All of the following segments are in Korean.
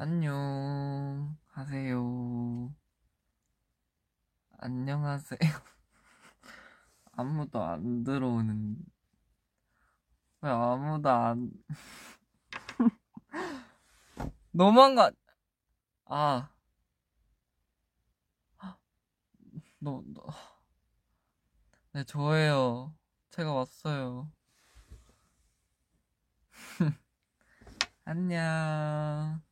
안녕 하세요. 안녕하세요. 아무도 안 들어오는. 왜 아무도 안. 너무한 거, 아. 너, 너. 네, 저예요. 제가 왔어요. 안녕.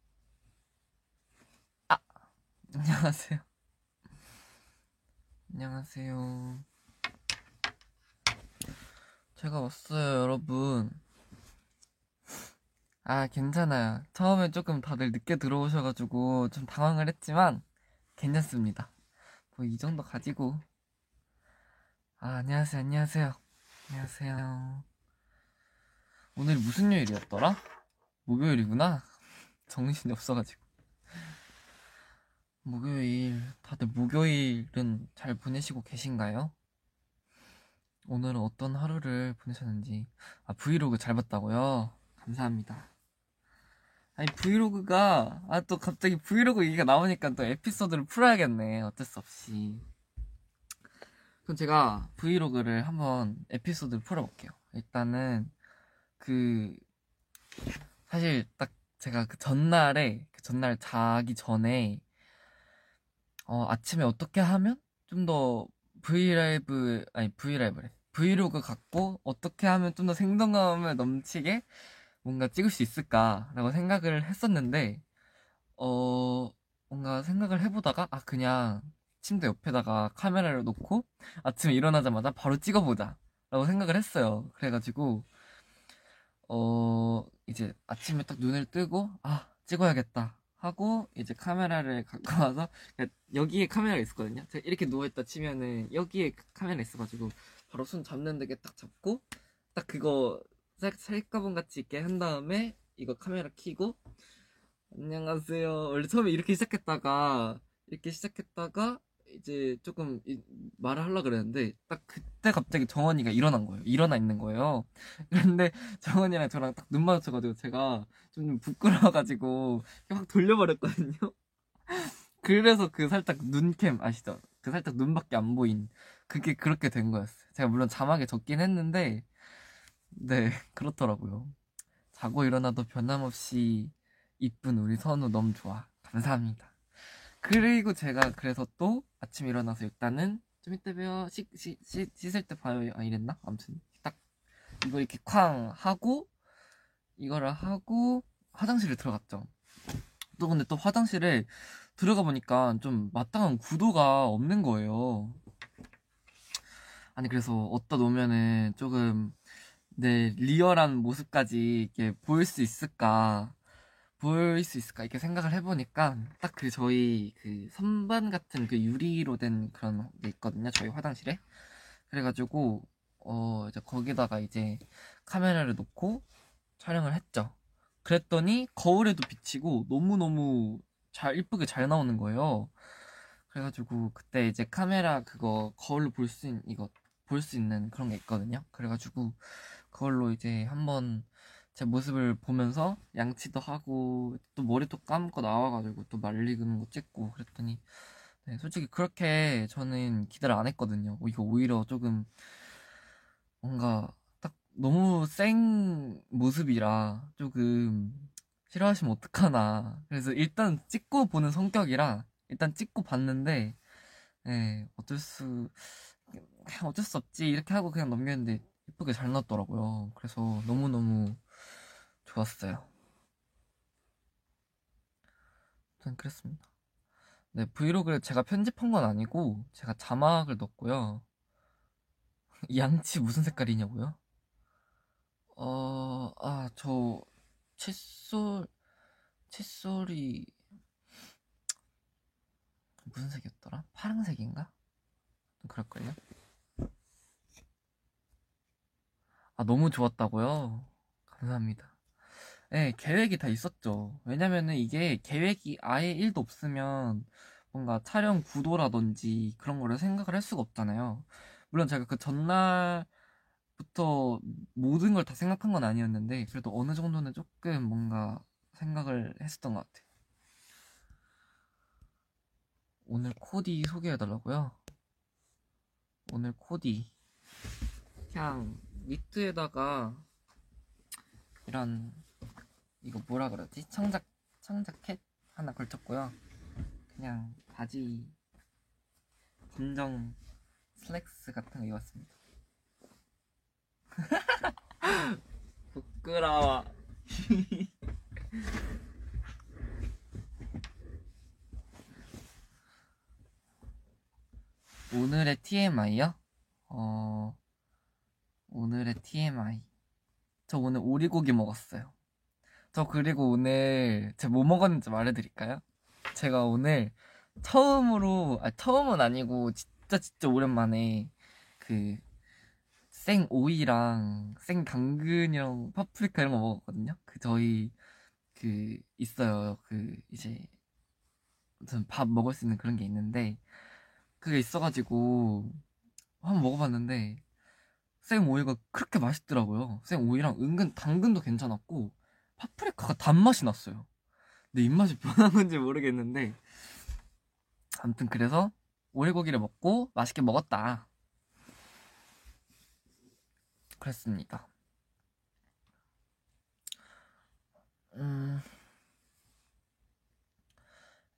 아, 안녕하세요. 안녕하세요. 제가 왔어요, 여러분. 아, 괜찮아요. 처음에 조금 다들 늦게 들어오셔가지고 좀 당황을 했지만 괜찮습니다. 뭐 이 정도 가지고. 아, 안녕하세요, 안녕하세요. 안녕하세요. 오늘 무슨 요일이었더라? 목요일이구나. 정신이 없어가지고. 목요일, 다들 목요일은 잘 보내시고 계신가요? 오늘은 어떤 하루를 보내셨는지. 아, 브이로그 잘 봤다고요? 감사합니다. 아니, 브이로그가, 아, 또 갑자기 브이로그 얘기가 나오니까 또 에피소드를 풀어야겠네. 어쩔 수 없이. 그럼 제가 브이로그를 한번 에피소드를 풀어볼게요. 일단은, 그, 사실 딱 제가 그 전날에, 그 전날 자기 전에, 어, 아침에 어떻게 하면 좀 더 브이라이브, 아니, 브이라이브래. 브이로그 같고, 어떻게 하면 좀 더 생동감을 넘치게 뭔가 찍을 수 있을까라고 생각을 했었는데, 어, 뭔가 생각을 해보다가, 아, 그냥 침대 옆에다가 카메라를 놓고 아침에 일어나자마자 바로 찍어보자. 라고 생각을 했어요. 그래가지고, 어, 이제 아침에 딱 눈을 뜨고, 아, 찍어야겠다. 하고, 이제 카메라를 갖고 와서, 그러니까 여기에 카메라가 있었거든요. 제가 이렇게 누워있다 치면은, 여기에 카메라 있어가지고, 바로 손 잡는 데게 딱 잡고, 딱 그거, 셀, 셀카봉 같이 있게 한 다음에, 이거 카메라 켜고, 안녕하세요. 원래 처음에 이렇게 시작했다가, 이렇게 시작했다가, 이제 조금 이- 말을 하려고 그랬는데, 딱 그때 갑자기 정원이가 일어난 거예요. 일어나 있는 거예요. 그런데 정원이랑 저랑 딱 눈 마주쳐가지고 제가 좀 부끄러워가지고 확 돌려버렸거든요. 그래서 그 살짝 눈캠 아시죠? 그 살짝 눈밖에 안 보인 그게 그렇게 된 거였어요. 제가 물론 자막에 적긴 했는데 네 그렇더라고요. 자고 일어나도 변함없이 이쁜 우리 선우 너무 좋아. 감사합니다. 그리고 제가 그래서 또 아침 일어나서 일단은 좀 이따 봬요. 씻을 때 봐요. 아 이랬나? 아무튼 딱 이거 이렇게 쾅 하고 이거를 하고 화장실에 들어갔죠. 또 근데 또 화장실에 들어가 보니까 좀 마땅한 구도가 없는 거예요. 아니 그래서 어디다 놓으면은 조금 내 리얼한 모습까지 이렇게 보일 수 있을까 보일 수 있을까 이렇게 생각을 해보니까 딱 그 저희 그 선반 같은 그 유리로 된 그런 게 있거든요 저희 화장실에 그래가지고 어 이제 거기다가 이제 카메라를 놓고 촬영을 했죠. 그랬더니 거울에도 비치고 너무너무 잘 이쁘게 잘 나오는 거예요. 그래가지고 그때 이제 카메라 그거 거울로 볼 수 있는 이거 볼 수 있는 그런 게 있거든요. 그래가지고 그걸로 이제 한번 제 모습을 보면서 양치도 하고 또 머리도 감고 나와가지고 또 말리는 거 찍고 그랬더니 네, 솔직히 그렇게 저는 기대를 안 했거든요. 이거 오히려 조금 뭔가 딱 너무 생 모습이라 조금 싫어하시면 어떡하나. 그래서 일단 찍고 보는 성격이라 일단 찍고 봤는데, 네, 어쩔 수, 어쩔 수 없지. 이렇게 하고 그냥 넘겼는데 예쁘게 잘 나왔더라고요. 그래서 너무 너무 좋았어요. 전 그랬습니다. 네, 브이로그를 제가 편집한 건 아니고, 제가 자막을 넣었고요. 양치 무슨 색깔이냐고요? 어, 아, 저, 칫솔, 칫솔이, 무슨 색이었더라? 파란색인가? 좀 그럴걸요? 아, 너무 좋았다고요? 감사합니다. 네, 계획이 다 있었죠. 왜냐면은 이게 계획이 아예 1도 없으면 뭔가 촬영 구도라든지 그런 거를 생각을 할 수가 없잖아요. 물론 제가 그 전날부터 모든 걸 다 생각한 건 아니었는데 그래도 어느 정도는 조금 뭔가 생각을 했었던 것 같아요. 오늘 코디 소개해달라고요? 오늘 코디 그냥 니트에다가 이런 이거 뭐라 그러지? 청자 청자켓 하나 걸쳤고요. 그냥 바지 검정 슬랙스 같은 거 입었습니다. 부끄러워. 오늘의 TMI요? 어, 오늘의 TMI. 저 오늘 오리고기 먹었어요. 저 그리고 오늘 제가 뭐 먹었는지 말해드릴까요? 제가 오늘 처음으로, 아, 처음은 아니고 진짜 진짜 오랜만에 그 생 오이랑 생 당근이랑 파프리카 이런 거 먹었거든요. 그 저희 그 있어요. 그 이제 무슨 밥 먹을 수 있는 그런 게 있는데 그게 있어가지고 한번 먹어봤는데 생 오이가 그렇게 맛있더라고요. 생 오이랑 은근 당근도 괜찮았고 파프리카가 단맛이 났어요. 근데 입맛이 변한 건지 모르겠는데 아무튼 그래서 오리고기를 먹고 맛있게 먹었다. 그랬습니다. 음,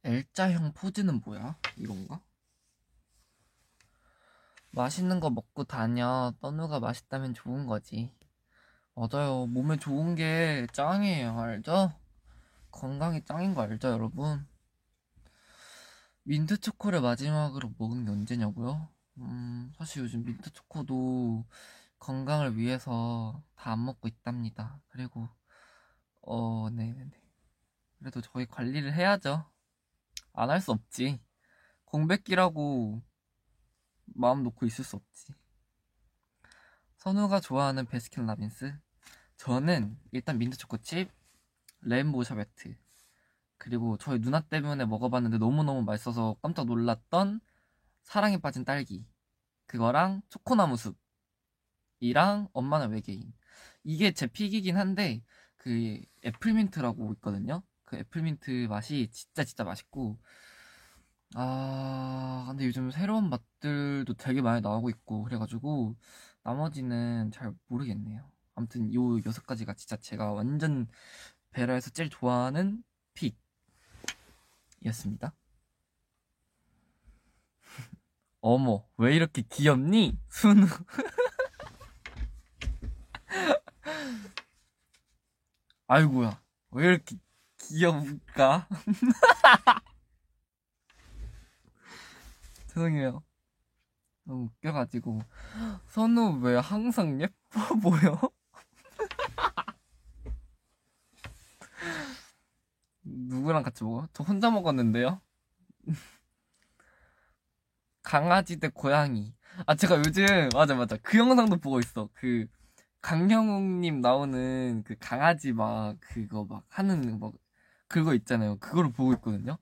L자형 포즈는 뭐야? 이건가? 맛있는 거 먹고 다녀. 떠누가 맛있다면 좋은 거지. 맞아요. 몸에 좋은 게 짱이에요. 알죠? 건강이 짱인 거 알죠, 여러분? 민트 초코를 마지막으로 먹은 게 언제냐고요? 음, 사실 요즘 민트 초코도 건강을 위해서 다 안 먹고 있답니다. 그리고, 어, 네네네. 그래도 저희 관리를 해야죠. 안 할 수 없지. 공백기라고 마음 놓고 있을 수 없지. 선우가 좋아하는 베스킨 라빈스? 저는 일단 민트 초코칩, 레인보우 샤베트, 그리고 저희 누나 때문에 먹어봤는데 너무너무 맛있어서 깜짝 놀랐던 사랑에 빠진 딸기. 그거랑 초코나무 숲이랑 엄마는 외계인. 이게 제 pick이긴 한데 그 애플민트라고 있거든요. 그 애플민트 맛이 진짜 진짜 맛있고 아 근데 요즘 새로운 맛들도 되게 많이 나오고 있고 그래가지고 나머지는 잘 모르겠네요. 아무튼 요 여섯 가지가 진짜 제가 완전 베라에서 제일 좋아하는 픽이었습니다. 어머, 왜 이렇게 귀엽니? 순우. 아이고야, 왜 이렇게 귀여울까? 죄송해요. 너무 웃겨가지고. 선우 왜 항상 예뻐 보여? 누구랑 같이 먹어? 저 혼자 먹었는데요? 강아지 대 고양이. 아, 제가 요즘, 맞아, 맞아. 그 영상도 보고 있어. 그, 강영욱님 나오는 그 강아지 막, 그거 막 하는, 막, 그거 있잖아요. 그거를 보고 있거든요.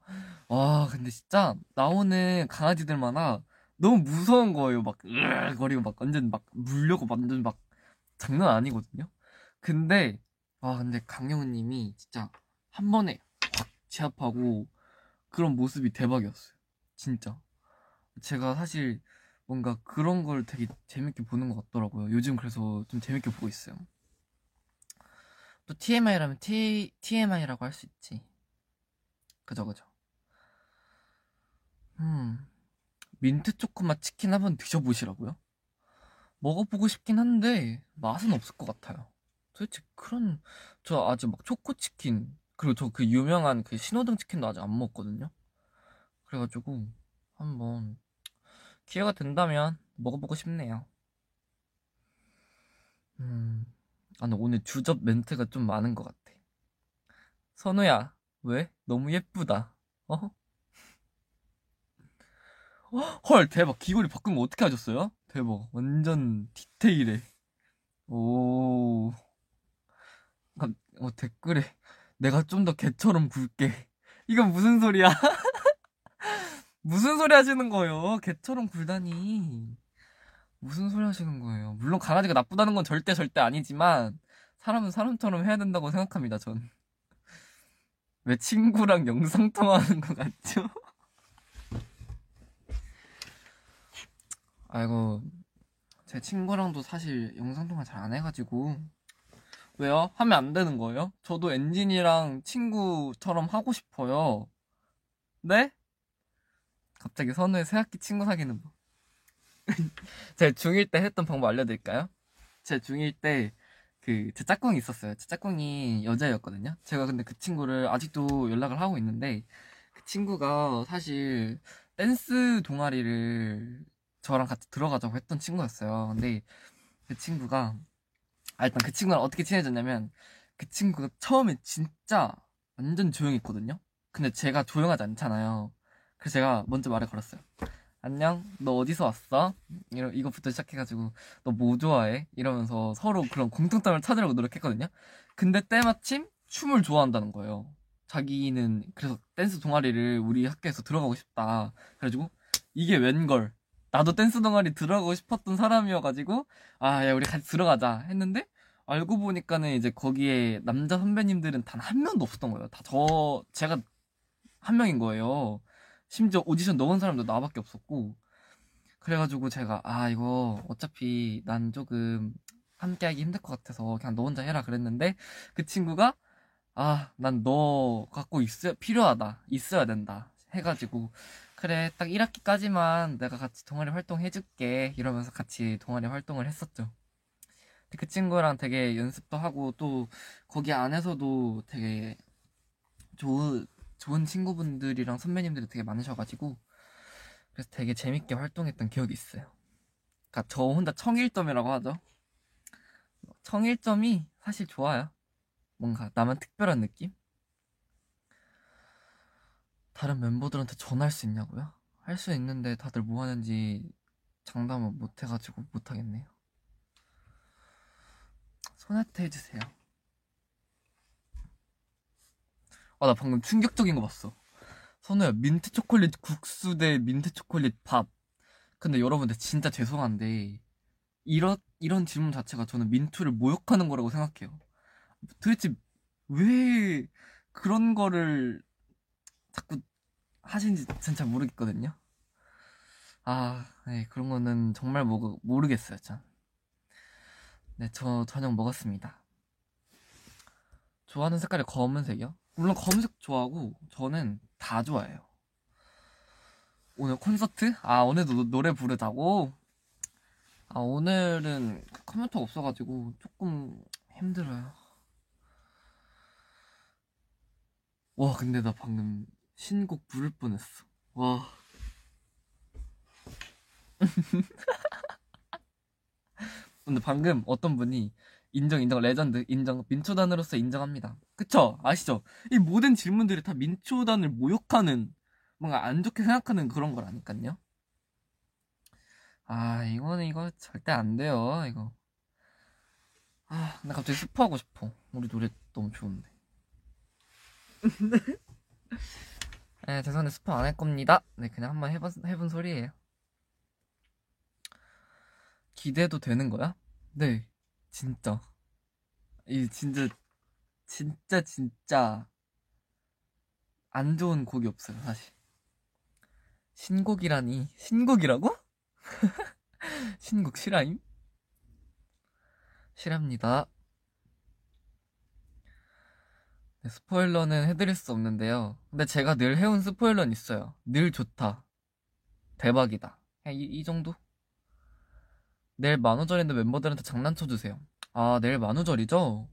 와, 근데 진짜, 나오는 강아지들마다 너무 무서운 거예요. 막, 으 거리고 막, 완전 막, 물려고 완전 막, 장난 아니거든요. 근데, 아, 근데 강영욱님이 진짜, 한 번에 확 제압하고, 그런 모습이 대박이었어요. 진짜. 제가 사실 뭔가 그런 걸 되게 재밌게 보는 것 같더라고요. 요즘 그래서 좀 재밌게 보고 있어요. 또 TMI라면 T, TMI라고 할 수 있지. 그죠, 그죠. 음, 민트 초코맛 치킨 한번 드셔보시라고요? 먹어보고 싶긴 한데, 맛은 없을 것 같아요. 도대체 그런, 저 아직 막 초코치킨, 그리고 저 그 유명한 그 신호등 치킨도 아직 안 먹었거든요? 그래가지고, 한번 기회가 된다면 먹어보고 싶네요. 음, 아, 근데 오늘 주접 멘트가 좀 많은 것 같아. 선우야, 왜? 너무 예쁘다. 어? 헐, 대박. 귀걸이 바꾼 거 어떻게 하셨어요? 대박. 완전 디테일해. 오. 아, 어, 댓글에 내가 좀 더 개처럼 굴게. 이건 무슨 소리야? 무슨 소리 하시는 거예요? 개처럼 굴다니. 무슨 소리 하시는 거예요? 물론 강아지가 나쁘다는 건 절대 절대 아니지만 사람은 사람처럼 해야 된다고 생각합니다. 전. 왜 친구랑 영상 통화하는 것 같죠? 아이고 제 친구랑도 사실 영상 통화 잘 안 해가지고 왜요? 하면 안 되는 거예요? 저도 엔진이랑 친구처럼 하고 싶어요 네? 갑자기 선우의 새학기 친구 사귀는 법 제 중1 때 했던 방법 알려드릴까요? 제 중1 때 그 제 짝꿍이 있었어요 제 짝꿍이 여자였거든요 제가 근데 그 친구를 아직도 연락을 하고 있는데 그 친구가 사실 댄스 동아리를 저랑 같이 들어가자고 했던 친구였어요. 근데 그 친구가 아 일단 그 친구랑 어떻게 친해졌냐면 그 친구가 처음에 진짜 완전 조용했거든요. 근데 제가 조용하지 않잖아요. 그래서 제가 먼저 말을 걸었어요. 안녕, 너 어디서 왔어? 이러, 이것부터 시작해가지고 너 뭐 좋아해? 이러면서 서로 그런 공통점을 찾으려고 노력했거든요. 근데 때마침 춤을 좋아한다는 거예요. 자기는 그래서 댄스 동아리를 우리 학교에서 들어가고 싶다. 그래가지고 이게 웬걸 나도 댄스 동아리 들어가고 싶었던 사람이어가지고 아 야 우리 같이 들어가자 했는데 알고 보니까는 이제 거기에 남자 선배님들은 단 한 명도 없었던 거예요. 다 저 제가 한 명인 거예요. 심지어 오디션 넣은 사람도 나밖에 없었고 그래가지고 제가 아 이거 어차피 난 조금 함께하기 힘들 것 같아서 그냥 너 혼자 해라 그랬는데 그 친구가 아 난 너 갖고 있어 필요하다 있어야 된다 해가지고 그래 딱 1학기까지만 내가 같이 동아리 활동 해줄게. 이러면서 같이 동아리 활동을 했었죠. 그 친구랑 되게 연습도 하고 또 거기 안에서도 되게 좋은 좋은 친구분들이랑 선배님들이 되게 많으셔가지고 그래서 되게 재밌게 활동했던 기억이 있어요. 그러니까 저 혼자 청일점이라고 하죠. 청일점이 사실 좋아요. 뭔가 나만 특별한 느낌? 다른 멤버들한테 전화할 수 있냐고요? 할 수 있는데 다들 뭐 하는지 장담을 못 해가지고 못 하겠네요. 소나트 해주세요. 아, 나 방금 충격적인 거 봤어. 선우야, 민트 초콜릿 국수 대 민트 초콜릿 밥. 근데 여러분들 진짜 죄송한데, 이런, 이런 질문 자체가 저는 민투를 모욕하는 거라고 생각해요. 도대체 왜 그런 거를 자꾸 하시는지 진짜 모르겠거든요. 아, 네, 그런 거는 정말 모, 모르겠어요, 전. 네, 저 저녁 먹었습니다. 좋아하는 색깔이 검은색이요? 물론 검은색 좋아하고 저는 다 좋아해요. 오늘 콘서트? 아, 오늘도 노래 부르자고? 아, 오늘은 컴퓨터가 없어가지고 조금 힘들어요. 와, 근데 나 방금 신곡 부를 뻔했어. 와. 근데 방금 어떤 분이 인정 인정 레전드 인정 민초단으로서 인정합니다. 그쵸? 아시죠? 이 모든 질문들이 다 민초단을 모욕하는 뭔가 안 좋게 생각하는 그런 거라니까요. 아 이거는 이거 절대 안 돼요 이거. 아, 나 갑자기 스포하고 싶어. 우리 노래 너무 좋은데. 네, 죄송한데 스포 안 할 겁니다. 네, 그냥 한번 해본, 해본 소리예요. 기대도 되는 거야? 네, 진짜. 이 진짜, 진짜, 진짜 안 좋은 곡이 없어요, 사실. 신곡이라니. 신곡이라고? 신곡 실화임? 실합니다. 네, 스포일러는 해드릴 수 없는데요. 근데 제가 늘 해온 스포일러는 있어요. 늘 좋다. 대박이다. 이, 이 정도? 내일 만우절인데 멤버들한테 장난쳐주세요. 아, 내일 만우절이죠?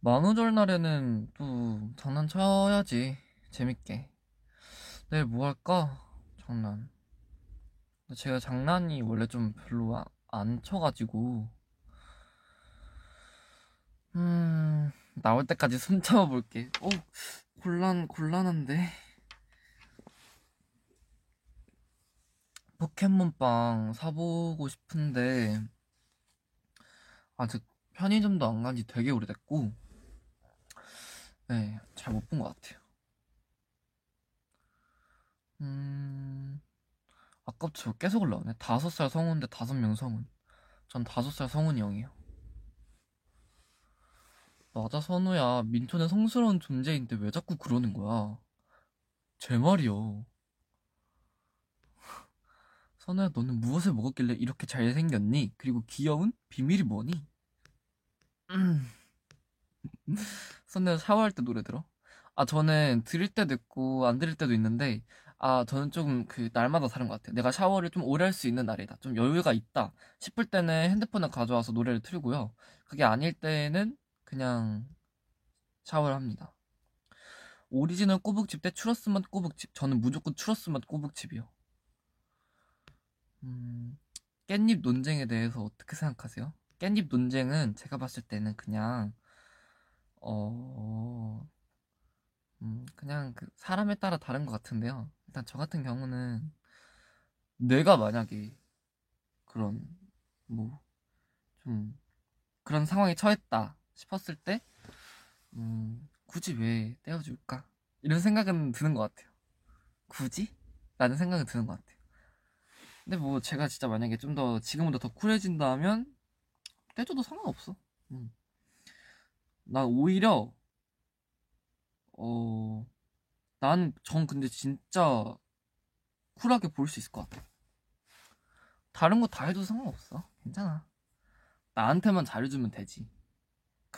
만우절 날에는 또 장난쳐야지. 재밌게. 내일 뭐 할까? 장난. 제가 장난이 원래 좀 별로 아, 안 쳐가지고. 음, 나올 때까지 숨 참아볼게. 어, 곤란, 곤란한데. 포켓몬빵 사보고 싶은데, 아직 편의점도 안 간 지 되게 오래됐고, 네, 잘 못 본 것 같아요. 음, 아깝죠. 계속 올라오네. 다섯 살대 다섯 명 성운. 전 다섯 살 성운이 형이에요. 맞아, 선우야. 민초는 성스러운 존재인데 왜 자꾸 그러는 거야? 제 말이요. 선우야, 너는 무엇을 먹었길래 이렇게 잘생겼니? 그리고 귀여운 비밀이 뭐니? 음. 선우야, 샤워할 때 노래 들어? 아, 저는 들을 때도 있고, 안 들을 때도 있는데, 아, 저는 조금 그, 날마다 다른 것 같아요. 내가 샤워를 좀 오래 할 수 있는 날이다. 좀 여유가 있다. 싶을 때는 핸드폰을 가져와서 노래를 틀고요. 그게 아닐 때는 그냥 샤워를 합니다. 오리지널 꼬북칩 대 추러스 맛 꼬북칩. 저는 무조건 추러스 맛 꼬북칩이요. 음, 깻잎 논쟁에 대해서 어떻게 생각하세요? 깻잎 논쟁은 제가 봤을 때는 그냥, 어, 음, 그냥 그 사람에 따라 다른 것 같은데요. 일단 저 같은 경우는 내가 만약에 그런, 뭐, 좀, 그런 상황에 처했다 싶었을 때, 음, 굳이 왜 떼어줄까? 이런 생각은 드는 것 같아요. 굳이? 라는 생각은 드는 것 같아요. 근데 뭐 제가 진짜 만약에 좀 더 지금보다 더 쿨해진다면 떼줘도 상관없어. 음. 난 오히려 어, 난전 근데 진짜 쿨하게 볼 수 있을 것 같아. 다른 거 다 해도 상관없어. 괜찮아. 나한테만 잘해주면 되지.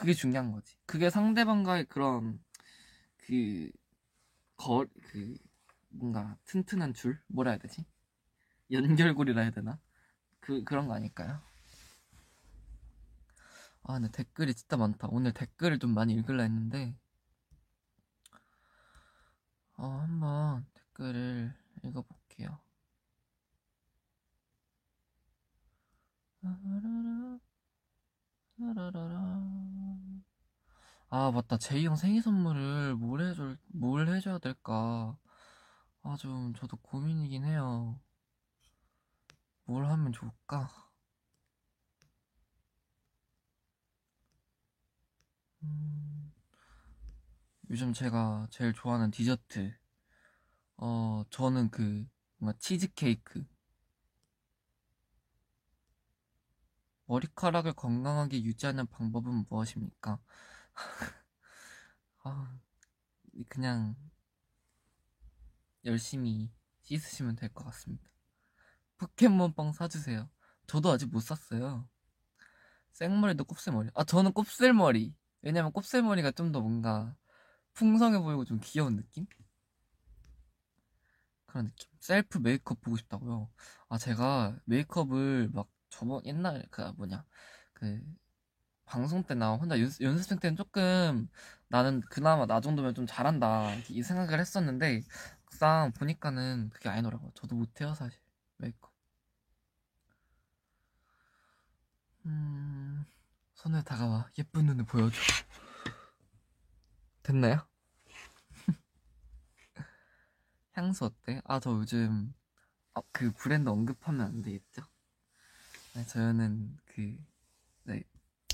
그게 중요한 거지. 그게 상대방과의 그런 그 거, 그 뭔가 튼튼한 줄 뭐라 해야 되지? 연결고리라 해야 되나? 그 그런 거 아닐까요? 아, 근데 댓글이 진짜 많다. 오늘 댓글을 좀 많이 읽으려 했는데 어, 한번 댓글을 읽어볼게요. 아, 맞다. 제이 형 생일 선물을 뭘 해줄, 뭘 해줘야 될까? 아, 좀, 저도 고민이긴 해요. 뭘 하면 좋을까? 음, 요즘 제가 제일 좋아하는 디저트. 어, 저는 그, 뭔가 치즈케이크. 머리카락을 건강하게 유지하는 방법은 무엇입니까? 아, 그냥 열심히 씻으시면 될 것 같습니다. 포켓몬빵 사주세요. 저도 아직 못 샀어요. 생머리도 곱슬머리. 아, 저는 곱슬머리. 왜냐면 곱슬머리가 좀 더 뭔가 풍성해 보이고 좀 귀여운 느낌? 그런 느낌. 셀프 메이크업 보고 싶다고요. 아, 제가 메이크업을 막 저번 옛날 그 뭐냐 그 방송 때 나 혼자 연습, 연습생 때는 조금 나는 그나마 나 정도면 좀 잘한다 이 생각을 했었는데 막상 보니까는 그게 아니더라고요. 저도 못해요 사실 메이크업. 음, 손에 다가와 예쁜 눈을 보여줘. 됐나요? 향수 어때? 아 저 요즘 어, 그 브랜드 언급하면 안 되겠죠? 네, 저는 그 네,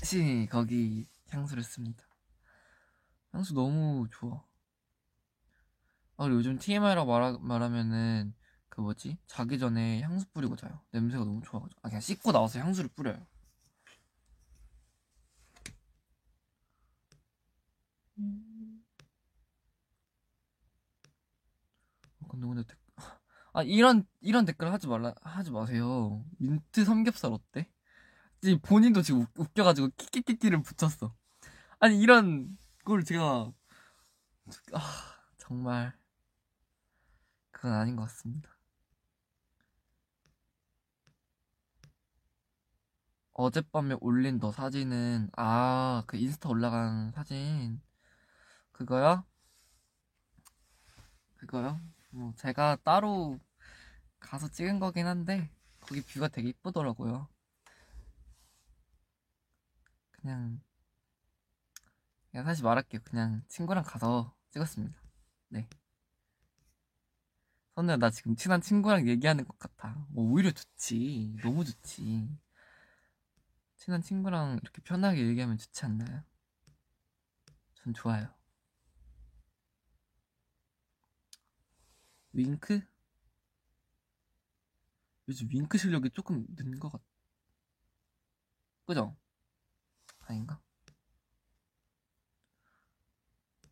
시 거기 향수를 씁니다. 향수 너무 좋아. 아, 그리고 요즘 TMI라고 말하, 말하면은 그 뭐지? 자기 전에 향수 뿌리고 자요. 냄새가 너무 좋아가지고. 아, 그냥 씻고 나와서 향수를 뿌려요. 음. 어, 근데 근데 댓... 아 이런 이런 댓글 하지 말라 하지 마세요. 민트 삼겹살 어때? 지금 본인도 지금 웃, 웃겨가지고 키키키키를 붙였어. 아니 이런 걸 제가 아 정말 그건 아닌 것 같습니다. 어젯밤에 올린 너 사진은 아 그 인스타 올라간 사진 그거요? 그거요? 뭐 제가 따로 가서 찍은 거긴 한데 거기 뷰가 되게 이쁘더라고요. 그냥 그냥 사실 말할게요. 그냥 친구랑 가서 찍었습니다. 네. 선우야 나 지금 친한 친구랑 얘기하는 것 같아. 뭐 오히려 좋지. 너무 좋지. 친한 친구랑 이렇게 편하게 얘기하면 좋지 않나요? 전 좋아요. 윙크? 요즘 윙크 실력이 조금 는 것 같... 그죠? 아닌가?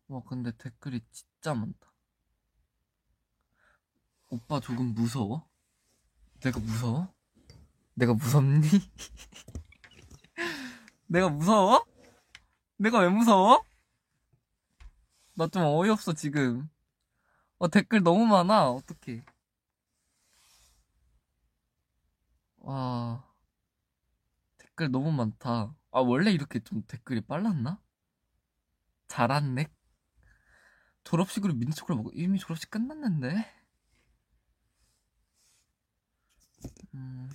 와 근데 댓글이 진짜 많다 오빠 조금 무서워? 내가 무서워? 내가 무섭니? 내가 무서워? 내가 왜 무서워? 나 좀 어이없어 지금 어 댓글 너무 많아 어떡해 와 댓글 너무 많다 아 원래 이렇게 좀 댓글이 빨랐나? 잘았네 졸업식으로 민트초콜릿 먹어 이미 졸업식 끝났는데 음.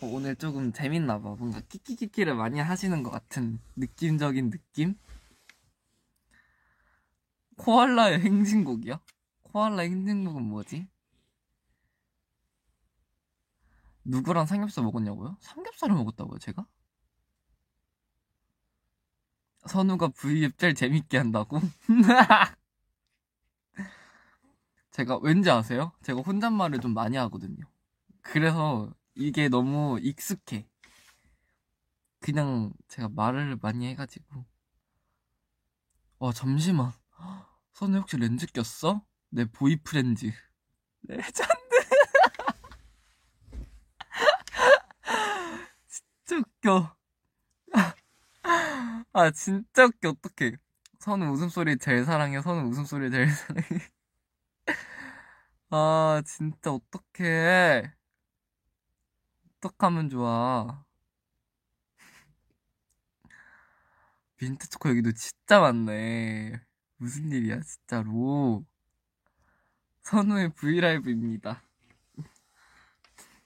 어, 오늘 조금 재밌나 봐 뭔가 키키키키를 많이 하시는 것 같은 느낌적인 느낌? 코알라의 행진곡이요? 코알라의 행진곡은 뭐지? 누구랑 삼겹살 먹었냐고요? 삼겹살을 먹었다고요, 제가? 선우가 V앱 제일 재밌게 한다고? 제가 왠지 아세요? 제가 혼잣말을 좀 많이 하거든요. 그래서 이게 너무 익숙해. 그냥 제가 말을 많이 해가지고. 와, 잠시만. 선우 혹시 렌즈 꼈어? 내 boyfriends. legend. 진짜 웃겨. 아, 진짜 웃겨. 어떡해. 선우 웃음소리 제일 사랑해. 선우 웃음소리 제일 사랑해. 아, 진짜 어떡해. 어떡하면 좋아. 민트 초코 여기도 진짜 많네. 무슨 일이야, 진짜로. 선우의 브이라이브입니다.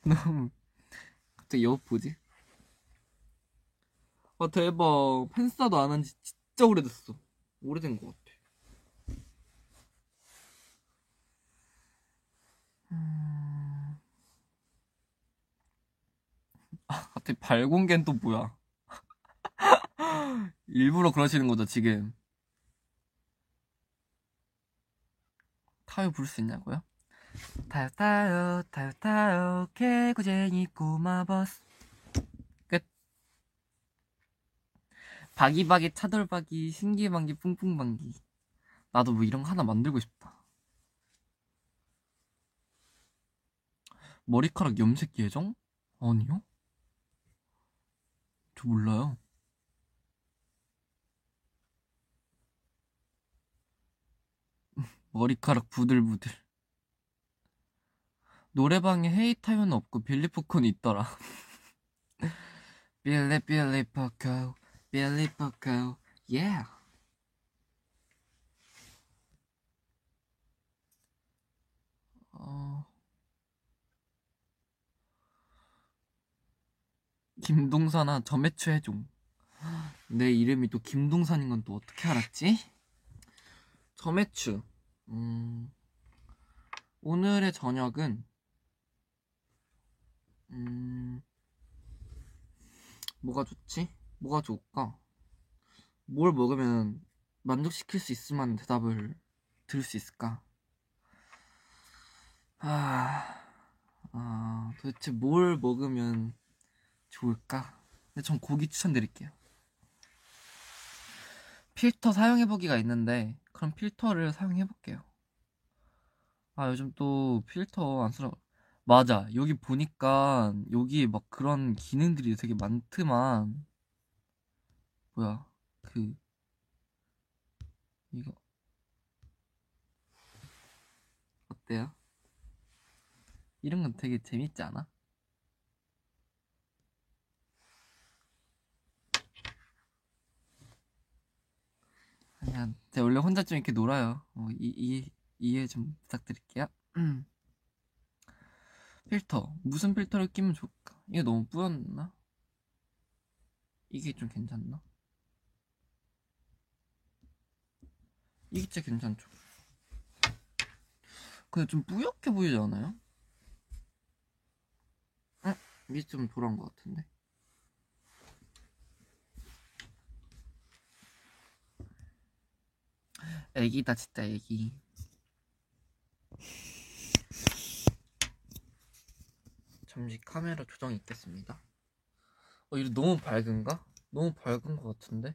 너무, 갑자기 여보 보지? 아, 대박. 팬싸도 안 한 지 진짜 오래됐어. 오래된 것 같아. 음... 아, 갑자기 발공개는 또 뭐야? 일부러 그러시는 거죠, 지금? 타요 부를 수 있냐고요? 타요 타요 타요 타요 개구쟁이 꼬마버스 바기바기 차돌바기 신기방기 뿡뿡방기 나도 뭐 이런 거 하나 만들고 싶다 머리카락 염색 예정? 아니요 저 몰라요 머리카락 부들부들. 노래방에 헤이타요는 없고 빌리포콘이 있더라. 빌리 빌리 포코 빌리 포코 예. 어... 김동산아 저매추 해줘. 내 이름이 또 김동산인 건 또 어떻게 알았지? 저매추. 음, 오늘의 저녁은, 음, 뭐가 좋지? 뭐가 좋을까? 뭘 먹으면 만족시킬 수 만한 대답을 들을 수 있을까? 아, 아, 도대체 뭘 먹으면 좋을까? 근데 전 고기 추천드릴게요. 필터 사용해보기가 있는데, 그럼 필터를 사용해볼게요. 아, 요즘 또 필터 안 쓰라. 맞아. 여기 보니까 여기 막 그런 기능들이 되게 많더만. 뭐야. 그, 이거. 어때요? 이런 건 되게 재밌지 않아? 아니야, 제가 원래 혼자 좀 이렇게 놀아요. 어, 이, 이, 이해 좀 부탁드릴게요. 필터. 무슨 필터를 끼면 좋을까? 이게 너무 뿌였나? 이게 좀 괜찮나? 이게 진짜 괜찮죠? 근데 좀 뿌옇게 보이지 않아요? 응? 이게 좀 돌아온 것 같은데? 애기다 진짜 애기 잠시 카메라 조정이 있겠습니다 어 이거 너무 밝은가? 너무 밝은 것 같은데?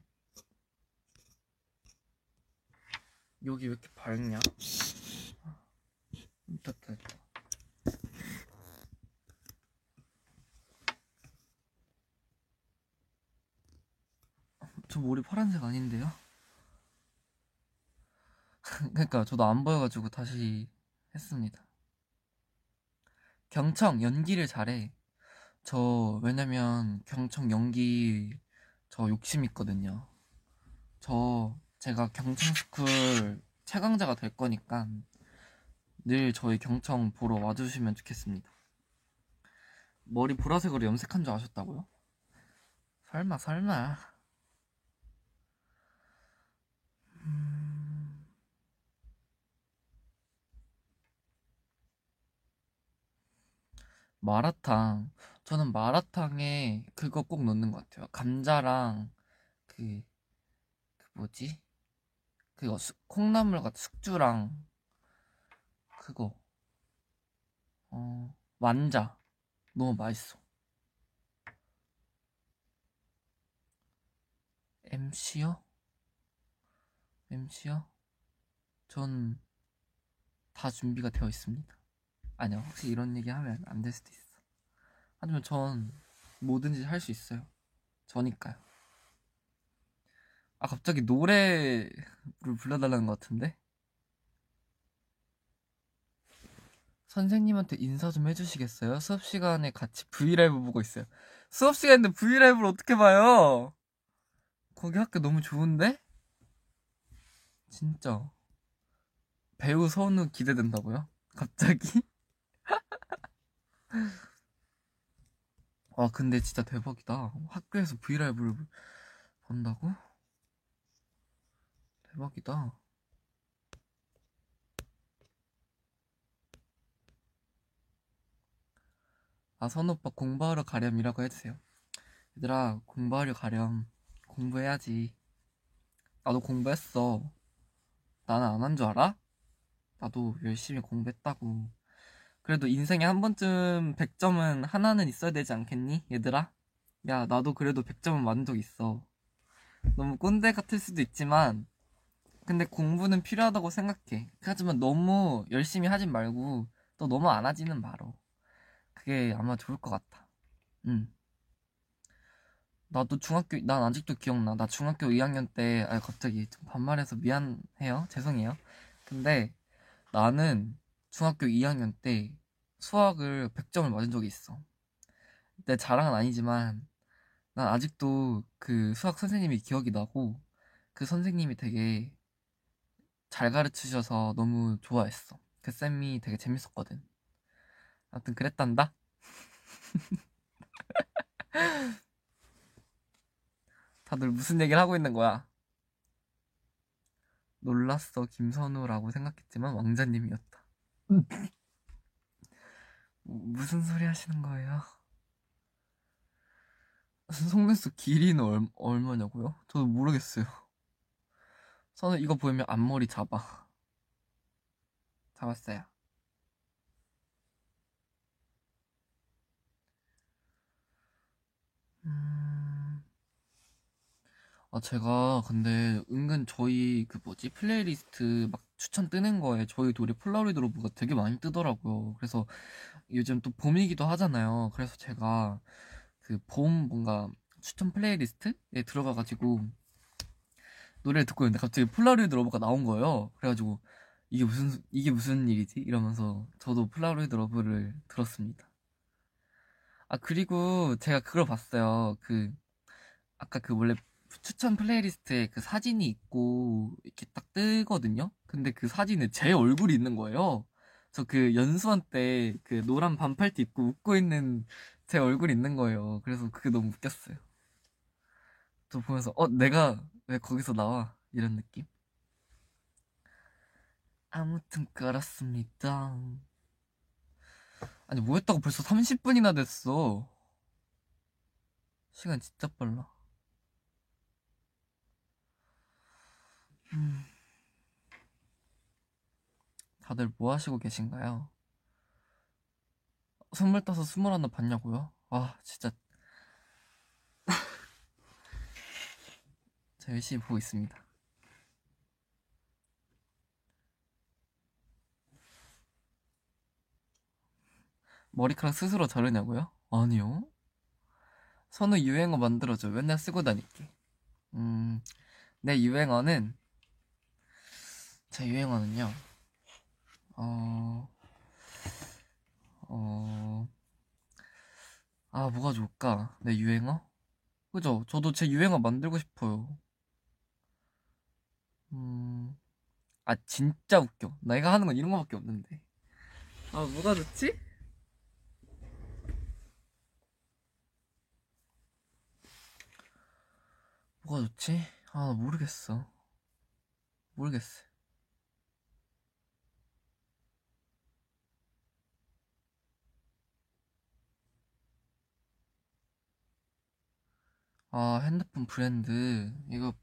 여기 왜 이렇게 밝냐? 아, 됐다 됐다 저 머리 파란색 아닌데요? 그러니까 저도 안 보여가지고 다시 했습니다 경청 연기를 잘해 저 왜냐면 경청 연기 저 욕심 있거든요 저 제가 경청 school 최강자가 될 거니까 늘 저희 경청 보러 와주시면 좋겠습니다. 머리 보라색으로 염색한 줄 아셨다고요? 설마 설마. 음... 마라탕. 저는 마라탕에 그거 꼭 넣는 것 같아요. 감자랑 그, 그 뭐지? 그거 수- 콩나물 같은 숙주랑 그거 어 완자 너무 맛있어. MC요? MC요? 전 다 준비가 되어 있습니다. 아니요, 혹시 이런 얘기 하면 안 될 수도 있어. 하지만 전 뭐든지 할 수 있어요. 저니까요. 아, 갑자기 노래를 불러달라는 것 같은데? 선생님한테 인사 좀 해주시겠어요? 수업 시간에 같이 브이라이브 보고 있어요. 수업 시간인데 브이라이브를 어떻게 봐요? 거기 학교 너무 좋은데? 진짜. 배우 선우 기대된다고요? 갑자기? 아, 근데 진짜 대박이다. 학교에서 브이라이브를 본다고? 대박이다. 아, 선우 오빠 공부하러 가렴이라고 해주세요. 얘들아, 공부하러 가렴. 공부해야지. 나도 공부했어. 나는 안 한 줄 알아? 나도 열심히 공부했다고. 그래도 인생에 한 번쯤 100점은 하나는 있어야 되지 않겠니? 얘들아? 야, 나도 그래도 100점은 맞은 적 있어. 너무 꼰대 같을 수도 있지만, 근데 공부는 필요하다고 생각해. 하지만 너무 열심히 하진 말고, 또 너무 안 하지는 말어. 그게 아마 좋을 것 같아. 응. 나도 중학교, 난 아직도 기억나. 나 중학교 2학년 때, 아 갑자기 좀 반말해서 미안해요. 죄송해요. 근데 나는 중학교 2학년 때 수학을 100점을 맞은 적이 있어. 내 자랑은 아니지만, 난 아직도 그 수학 선생님이 기억이 나고, 그 선생님이 되게 잘 가르치셔서 너무 좋아했어. 그 쌤이 되게 재밌었거든. 아무튼 그랬단다. 다들 무슨 얘기를 하고 있는 거야? 놀랐어 김선우라고 생각했지만 왕자님이었다. 무슨 소리 하시는 거예요? 속눈썹 길이는 얼, 얼마냐고요? 저도 모르겠어요. 선우 이거 보이면 앞머리 잡아. 잡았어요. 음... 아, 제가 근데 은근 저희 그 뭐지 플레이리스트 막 추천 뜨는 거에 저희 둘이 Polaroid Love가 되게 많이 뜨더라고요. 그래서 요즘 또 봄이기도 하잖아요. 그래서 제가 그 봄 뭔가 추천 playlist에 들어가가지고 노래를 듣고 있는데 갑자기 Polaroid Love가 나온 거예요. 그래가지고 이게 무슨 이게 무슨 일이지? 이러면서 저도 Polaroid Love를 들었습니다. 아 그리고 제가 그걸 봤어요. 그 아까 그 원래 추천 playlist에 그 사진이 있고 이렇게 딱 뜨거든요. 근데 그 사진에 제 얼굴이 있는 거예요. 저 그 연수원 때 그 노란 반팔티 입고 웃고 있는 제 얼굴이 있는 거예요. 그래서 그게 너무 웃겼어요. 저 보면서 어 내가 왜 거기서 나와 이런 느낌. 아무튼 그렇습니다. 아니 뭐 했다고 벌써 30분이나 됐어. 시간 진짜 빨라. 음. 다들 뭐 하시고 계신가요? 스물다섯, 스물 하나 봤냐고요? 와, 진짜. 저 열심히 보고 있습니다. 머리카락 스스로 자르냐고요? 아니요. 선우 유행어 만들어줘. 맨날 쓰고 다닐게. 음, 내 유행어는, 제 유행어는요, 어, 어, 아, 뭐가 좋을까? 내 유행어? 그죠? 저도 제 유행어 만들고 싶어요. 음, 아, 진짜 웃겨. 내가 하는 건 이런 거밖에 없는데. 아, 뭐가 좋지? 뭐가 좋지? 아, 나 모르겠어. 모르겠어. 아, 핸드폰 브랜드. 이거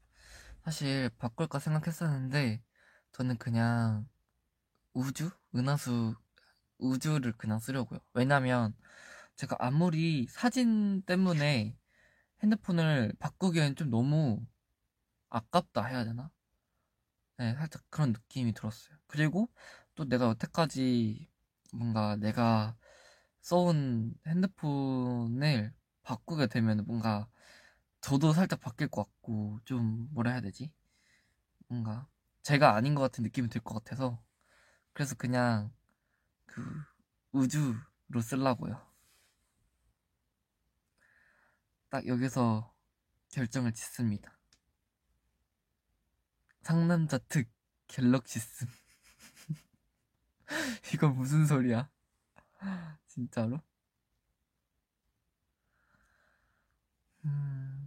사실 바꿀까 생각했었는데, 저는 그냥 우주? 은하수 우주를 그냥 쓰려고요. 왜냐면 제가 아무리 사진 때문에 핸드폰을 바꾸기엔 좀 너무 아깝다 해야 되나? 네, 살짝 그런 느낌이 들었어요. 그리고 또 내가 여태까지 뭔가 내가 써온 핸드폰을 바꾸게 되면 뭔가 저도 살짝 바뀔 것 같고 좀 뭐라 해야 되지? 뭔가 제가 아닌 것 같은 느낌이 들 것 같아서 그래서 그냥 그 우주로 쓰려고요. 딱 여기서 결정을 짓습니다. 상남자 특 갤럭시 씀. 이거 무슨 소리야? 진짜로? 음...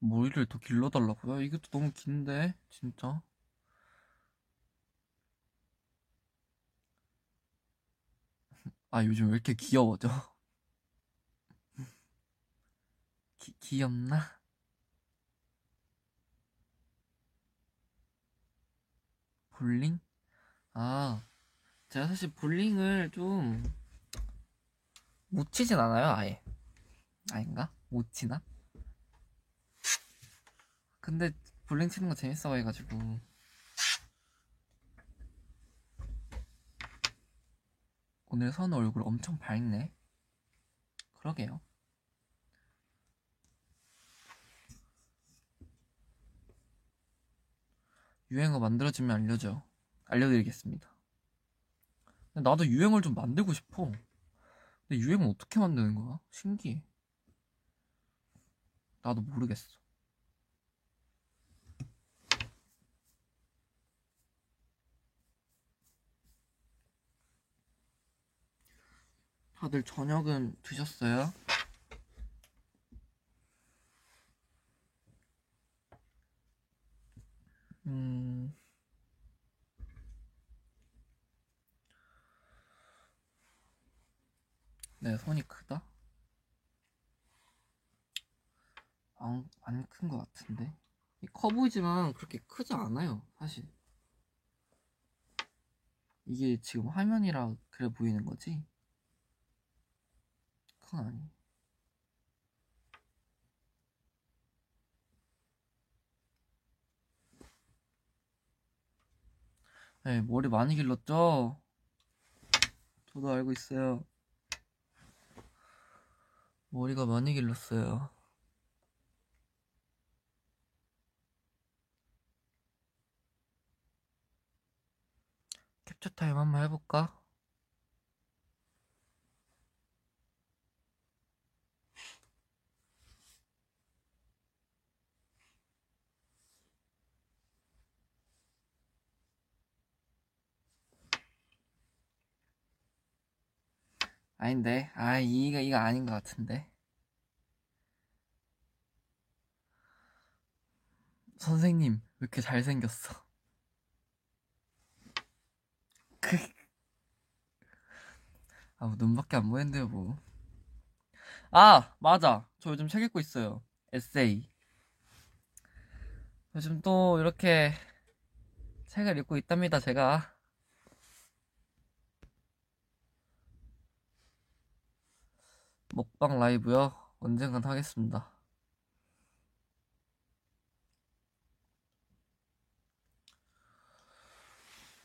머리를 더 길러달라고요? 이것도 너무 긴데, 진짜. 아, 요즘 왜 이렇게 귀여워져? 기, 귀엽나? 볼링? 아, 제가 사실 볼링을 좀 못 치진 않아요, 아예. 아닌가? 못 치나? 근데 볼링 치는 거 재밌어 해가지고. 오늘 선우 얼굴 엄청 밝네. 그러게요. 유행어 만들어지면 알려줘. 알려드리겠습니다. 나도 유행어를 좀 만들고 싶어. 근데 유행어 어떻게 만드는 거야? 신기해. 나도 모르겠어 다들 저녁은 드셨어요? 음. 네, 손이 크다? 안, 안 큰 것 같은데. 커 보이지만 그렇게 크지 않아요, 사실. 이게 지금 화면이라 그래 보이는 거지? 그건 아니. 네, 머리 많이 길렀죠? 저도 알고 있어요. 머리가 많이 길렀어요. 캡처 타임 한번 해볼까? 아닌데. 아, 이가, 이가 아닌 것 같은데. 선생님, 왜 이렇게 잘생겼어? 그, 아, 뭐 눈밖에 안 보이는데요, 뭐. 아, 맞아. 저 요즘 책 읽고 있어요. 에세이. 요즘 또 이렇게 책을 읽고 있답니다, 제가. 먹방 라이브요? 언젠간 하겠습니다.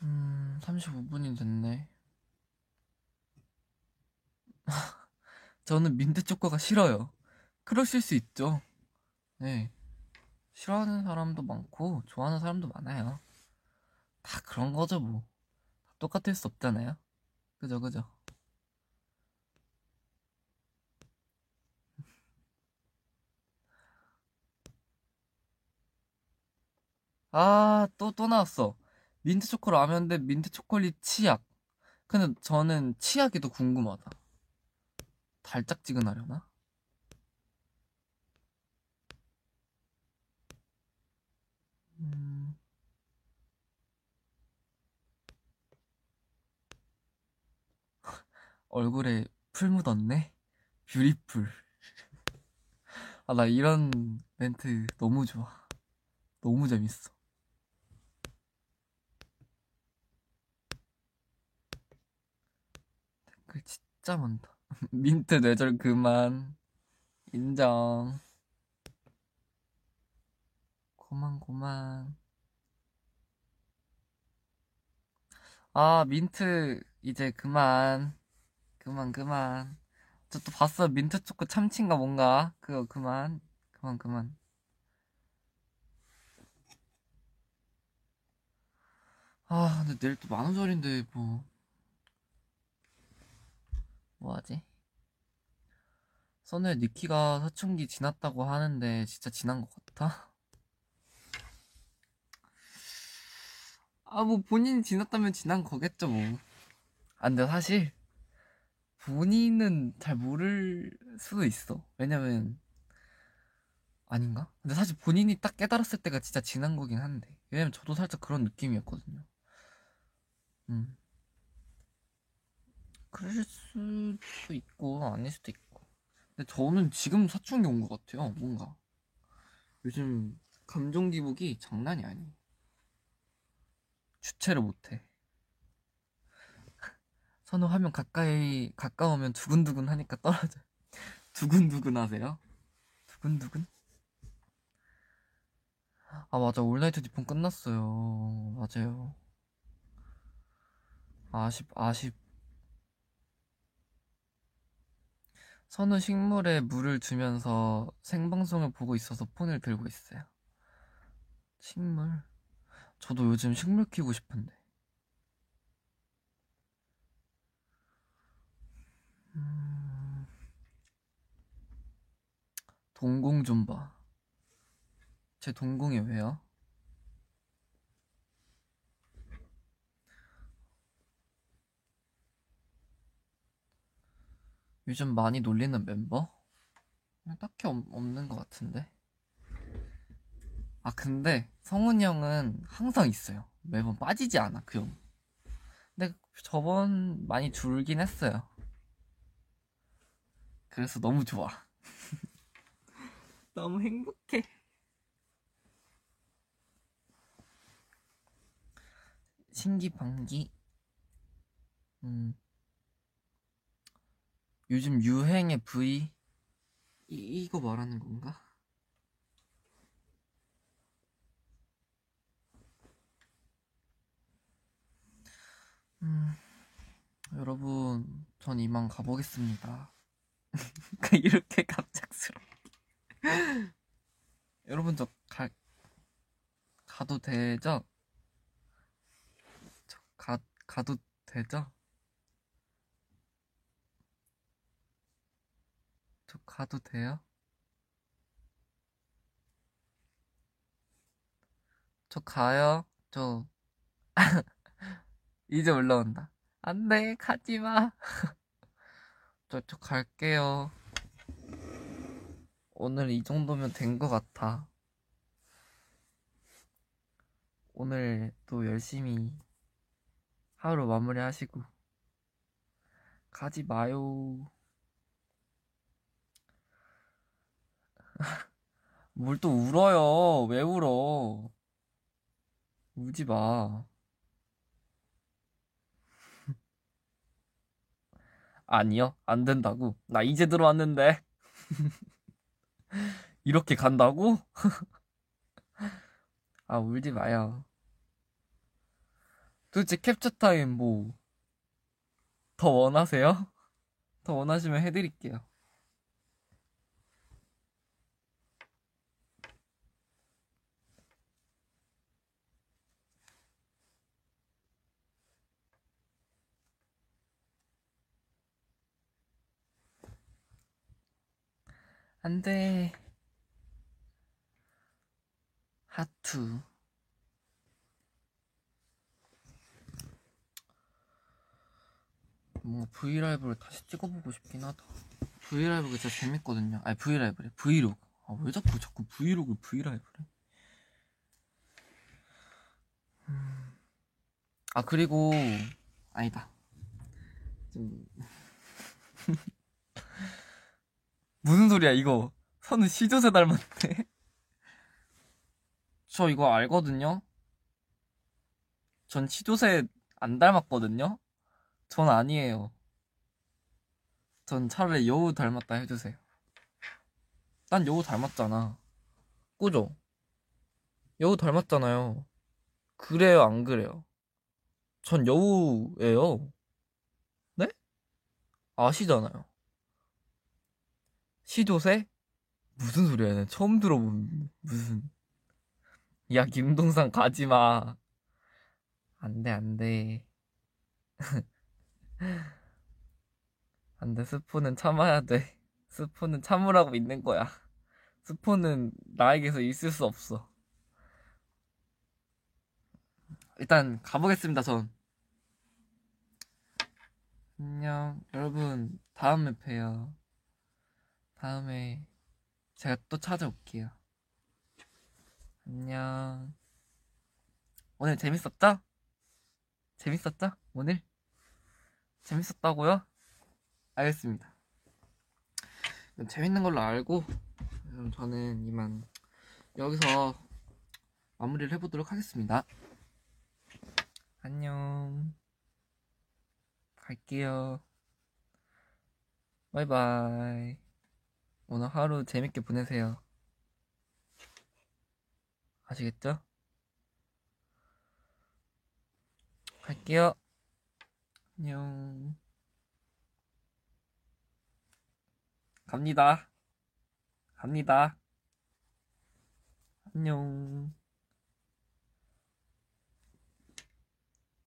음, 35분이 됐네. 저는 민트 초코가 싫어요. 그러실 수 있죠. 네. 싫어하는 사람도 많고, 좋아하는 사람도 많아요. 다 그런 거죠, 뭐. 다 똑같을 수 없잖아요. 그죠, 그죠. 아, 또, 또 나왔어. 민트 초코 라면 대 민트 초콜릿 치약. 근데 저는 치약이 더 궁금하다. 달짝지근하려나? 음. 얼굴에 풀 묻었네? beautiful. 아, 나 이런 멘트 너무 좋아. 너무 재밌어. 댓글 진짜 많다. 민트 뇌절 그만. 인정. 고만, 고만. 아, 민트, 이제 그만. 그만, 그만. 저 또 봤어. 민트 초코 참치인가 뭔가. 그거 그만. 그만, 그만. 아, 근데 내일 또 만우절인데, 뭐. 뭐하지? 선우의 니키가 사춘기 지났다고 하는데 진짜 지난 것 같아? 아, 뭐 본인이 지났다면 지난 거겠죠, 뭐. 아, 근데 사실 본인은 잘 모를 수도 있어. 왜냐면 아닌가? 근데 사실 본인이 딱 깨달았을 때가 진짜 지난 거긴 한데. 왜냐면 저도 살짝 그런 느낌이었거든요. 음. 그럴 수도 있고 아닐 수도 있고. 근데 저는 지금 사춘기 온 것 같아요 뭔가. 요즘 감정 기복이 장난이 아니에요. 주체를 못해. 선우 화면 가까이 가까우면 두근두근 하니까 떨어져. 두근두근 하세요? 두근두근? 아 맞아. 올나이트 닛폰 끝났어요. 맞아요. 아쉽 아쉽 선우 식물에 물을 주면서 생방송을 보고 있어서 폰을 들고 있어요. 식물? 저도 요즘 식물 키우고 싶은데. 음... 동공 좀 봐. 제 동공이 왜요? 요즘 많이 놀리는 멤버? 딱히 없, 없는 것 같은데. 아, 근데 성훈이 형은 항상 있어요. 매번 빠지지 않아, 그 형. 근데 저번 많이 줄긴 했어요. 그래서 너무 좋아. 너무 행복해. 신기방기. 음. 요즘 유행의 V 이, 이거 말하는 건가? 음, 여러분, 전 이만 가보겠습니다. 이렇게 갑작스럽게. 여러분, 저 가, 가도 되죠? 저 가, 가도 되죠? 저 가도 돼요? 저 가요? 저 이제 올라온다. 안 돼, 가지 마. 저, 저 갈게요. 오늘 이 정도면 된 것 같아. 오늘 또 열심히 하루 마무리 하시고. 가지 마요. 뭘 또 울어요? 왜 울어? 울지 마. 아니요, 안 된다고. 나 이제 들어왔는데. 이렇게 간다고? 아, 울지 마요. 도대체 캡처 타임 뭐 더 원하세요? 더 원하시면 해드릴게요. 안 돼. 하트. 뭔가 브이라이브를 다시 찍어보고 싶긴 하다. 브이라이브가 진짜 재밌거든요. 아니, 브이라이브래. 브이로그. 아, 왜 자꾸 자꾸 브이로그, 브이라이브래? 음. 아, 그리고, 아니다. 좀... 무슨 소리야, 이거. 선우 시조새 닮았대. 저 이거 알거든요? 전 시조새 안 닮았거든요? 전 아니에요. 전 차라리 여우 닮았다 해주세요. 난 여우 닮았잖아. 꾸죠? 여우 닮았잖아요. 그래요, 안 그래요? 전 여우예요. 네? 아시잖아요. 시조새? 무슨 소리야, 나 처음 들어본, 무슨. 야, 김동산 가지 마. 안 돼, 안 돼. 안 돼, 스포는 참아야 돼. 스포는 참으라고 있는 거야. 스포는 나에게서 있을 수 없어. 일단 가보겠습니다, 전. 안녕. 여러분, 다음에 봬요. 다음에 제가 또 찾아올게요. 안녕. 오늘 재밌었죠? 재밌었죠? 오늘? 재밌었다고요? 알겠습니다. 재밌는 걸로 알고 저는 이만 여기서 마무리를 해보도록 하겠습니다. 안녕. 갈게요. 바이바이. 오늘 하루 재밌게 보내세요. 아시겠죠? 갈게요. 안녕. 갑니다. 갑니다. 안녕.